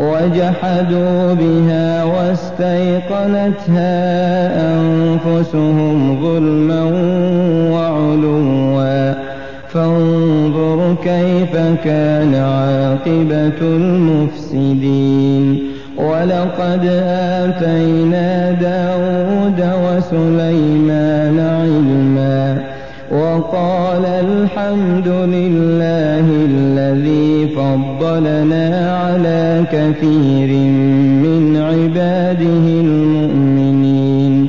وجحدوا بها واستيقنتها أنفسهم ظلما وعلوا. فانظر كيف كان عاقبة المفسدين. ولقد آتينا داود وسليمان علما. وقال الحمد لله الذي فضلنا على كثير من عباده المؤمنين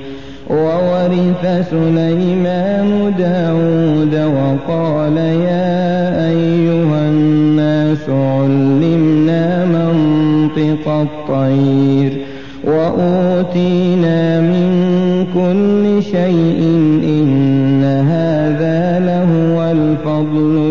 وورث سليمان داود وقال يا أيها الناس علمنا منطق الطير وأوتينا من كل شيء إن هذا لهو الفضل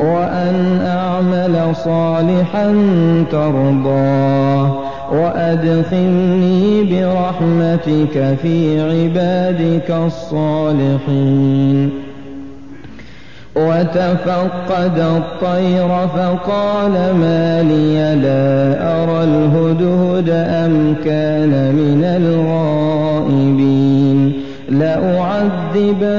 وأن أعمل صالحا ترضاه وأدخلني برحمتك في عبادك الصالحين. وتفقد الطير فقال ما لي لا أرى الهدهد أم كان من الغائبين. لأعذبنه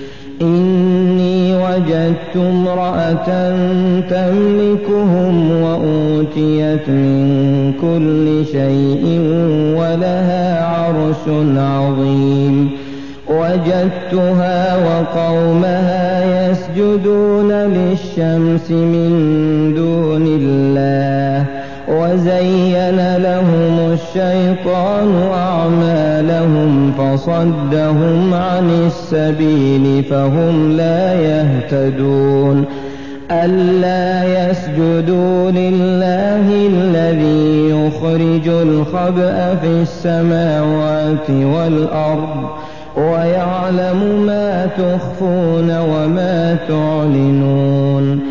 إني وجدت امرأة تملكهم وأوتيت من كل شيء ولها عرش عظيم. وجدتها وقومها يسجدون للشمس من دون الله. وزين لهم الشيطان أعمالهم فصدهم عن السبيل فهم لا يهتدون. ألا يسجدوا لله الذي يخرج الخبأ في السماوات والأرض ويعلم ما تخفون وما تعلنون.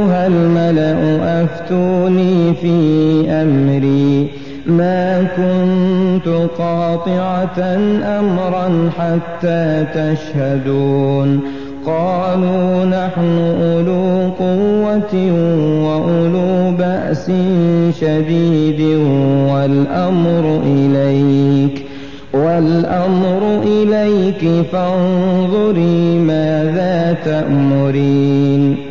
الملأ أفتوني في أمري. ما كنت قاطعة أمرا حتى تشهدون. قالوا نحن أولو قوة وأولو بأس شديد والأمر إليك. والأمر إليك فانظري ماذا تأمرين.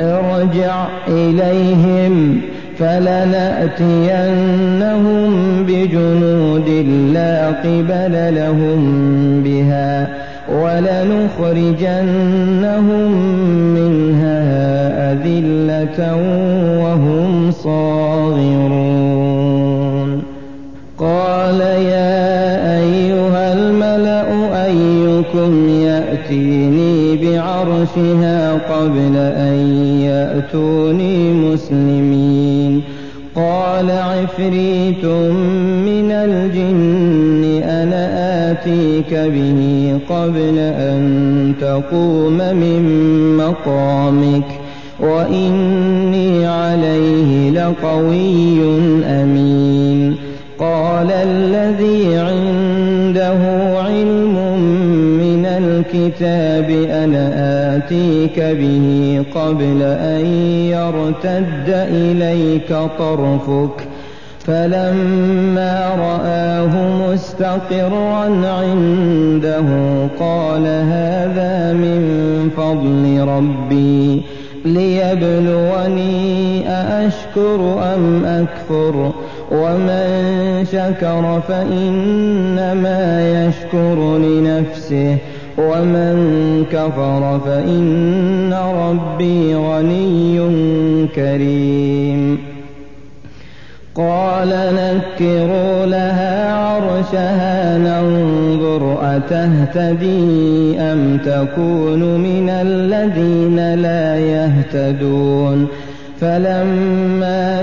أرجع إليهم فلنأتينهم بجنود لا قبل لهم بها ولنخرجنهم منها أذلة وهم صاغرون. قال يا أيها الملأ أيكم يأتيني بعرشها قبل أن يأتوني مسلمين. قال عفريت من الجن أنا آتيك به قبل أن تقوم من مقامك وإني عليه لقوي أمين. الكتاب أنا آتيك به قبل أن يرتد إليك طرفك. فلما رآه مستقرا عنده قال هذا من فضل ربي ليبلوني أأشكر أم أكفر؟ ومن شكر فإنما يشكر لنفسه. ومن كفر فإن ربي غني كريم. قال نكروا لها عرشها ننظر أتهتدي أم تكون من الذين لا يهتدون. فلما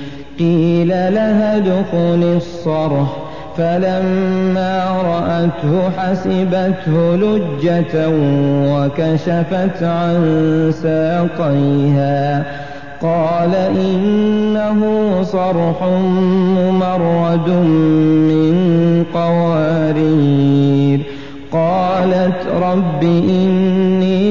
قيل لها ادخل الصرح فلما رأته حسبته لجة وكشفت عن ساقيها. قال إنه صرح ممرد من قوارير. قالت رب إني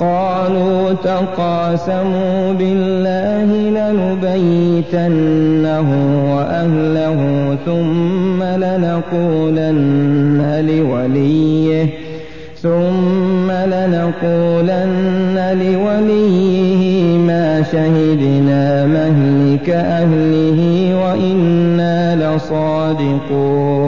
قالوا تقاسموا بالله لنبيتنه وأهله ثم لنقولن لوليه ثم لنقولن لوليه ما شهدنا مهلك أهله وإنا لصادقون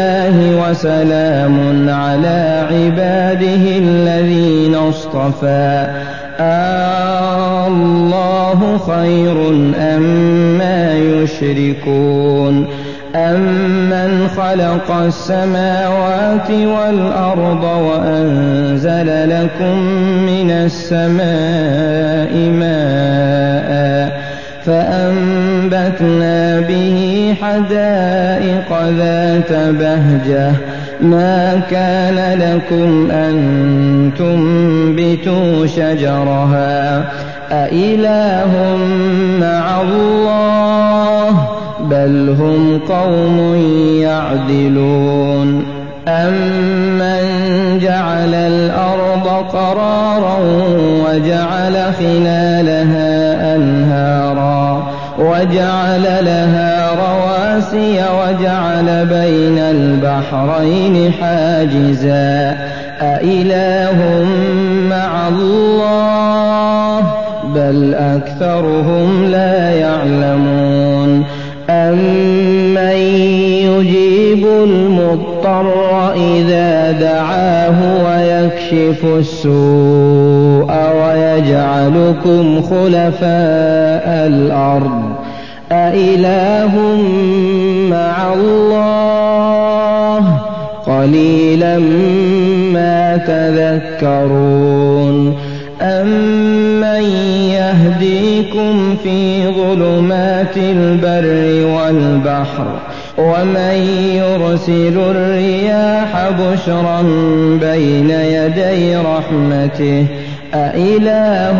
وسلام على عباده الذين اصطفى. الله خير أما يشركون. أمن خلق السماوات والأرض وأنزل لكم من السماء ماء فأنبتنا به حدائق ذات بهجة. ما كان لكم أن تنبتوا شجرها؟ أإله مع الله بل هم قوم يعدلون. أمن جعل الأرض قرارا وجعل خلالها وجعل لها رواسي وجعل بين البحرين حاجزا. أإله مع الله؟ بل أكثرهم لا يعلمون. أمن يجيب المضطر إذا دعاه ويكشف السوء ويجعلكم خلفاء الأرض؟ أإله مع الله قليلا ما تذكرون أمن يهديكم في ظلمات البر والبحر ومن يرسل الرياح بشرا بين يدي رحمته أإله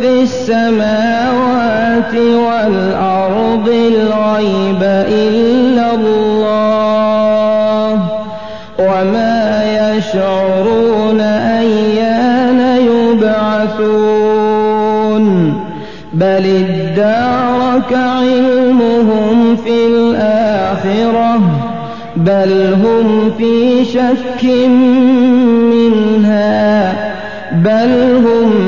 في السماوات والأرض الغيب إلا الله وما يشعرون أيان يبعثون بل ادارك علمهم في الآخرة بل هم في شك منها بل هم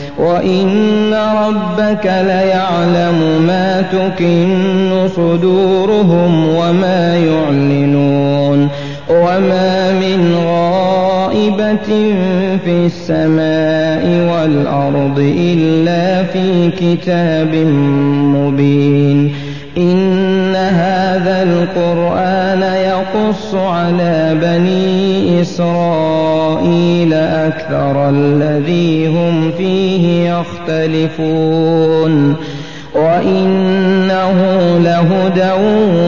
وإن ربك ليعلم ما تكن صدورهم وما يعلنون وما من غائبة في السماء والأرض إلا في كتاب مبين إن هذا القرآن يقص على بني إسرائيل أكثر الذي هم فيه يختلفون. وإنه لهدى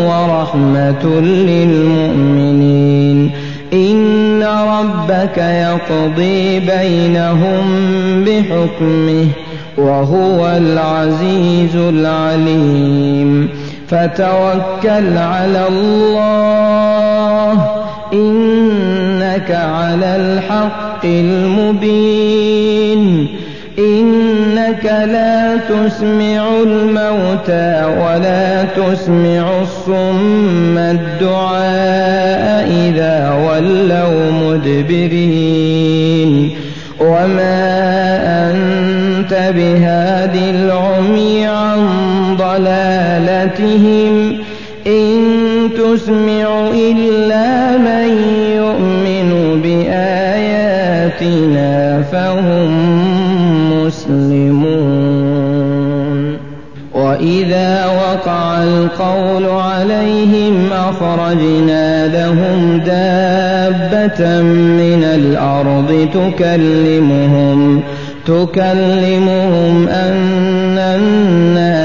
ورحمة للمؤمنين. إن ربك يقضي بينهم بحكمه وهو العزيز العليم. فتوكل على الله إنك على الحق المبين إنك لا تسمع الموتى ولا تسمع الصم الدعاء إذا ولوا مدبرين وما أنت بهاد العمي عن ضلالتهم إن تسمع إلا من يؤمن بآياتنا فهم مسلمون وإذا وقع القول عليهم أخرجنا لهم دابة من الأرض تكلمهم تكلمهم أن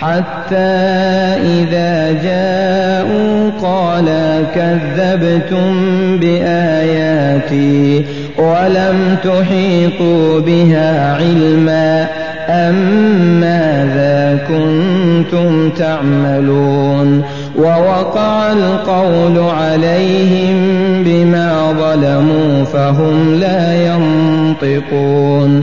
حتى إذا جاءوا قال كذبتم بآياتي ولم تحيطوا بها علما أم ماذا كنتم تعملون ووقع القول عليهم بما ظلموا فهم لا ينطقون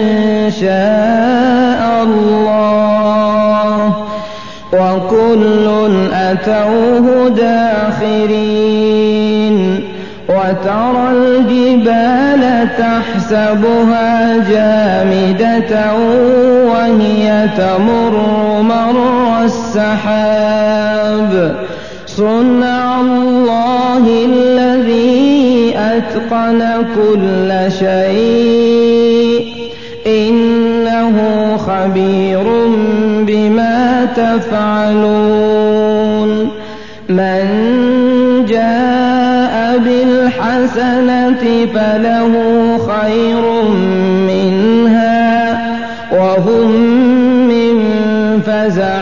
شاء الله. وكل أتوه داخرين. وترى الجبال تحسبها جامدة وهي تمر مر السحاب. صنع الله الذي أتقن كل شيء. خبير بما تفعلون. من جاء بالحسنة فله خير منها وهم من فزع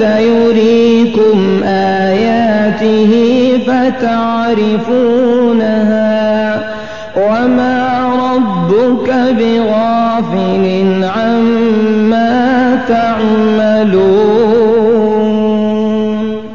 سيريكم آياته فتعرفونها وما ربك بغافل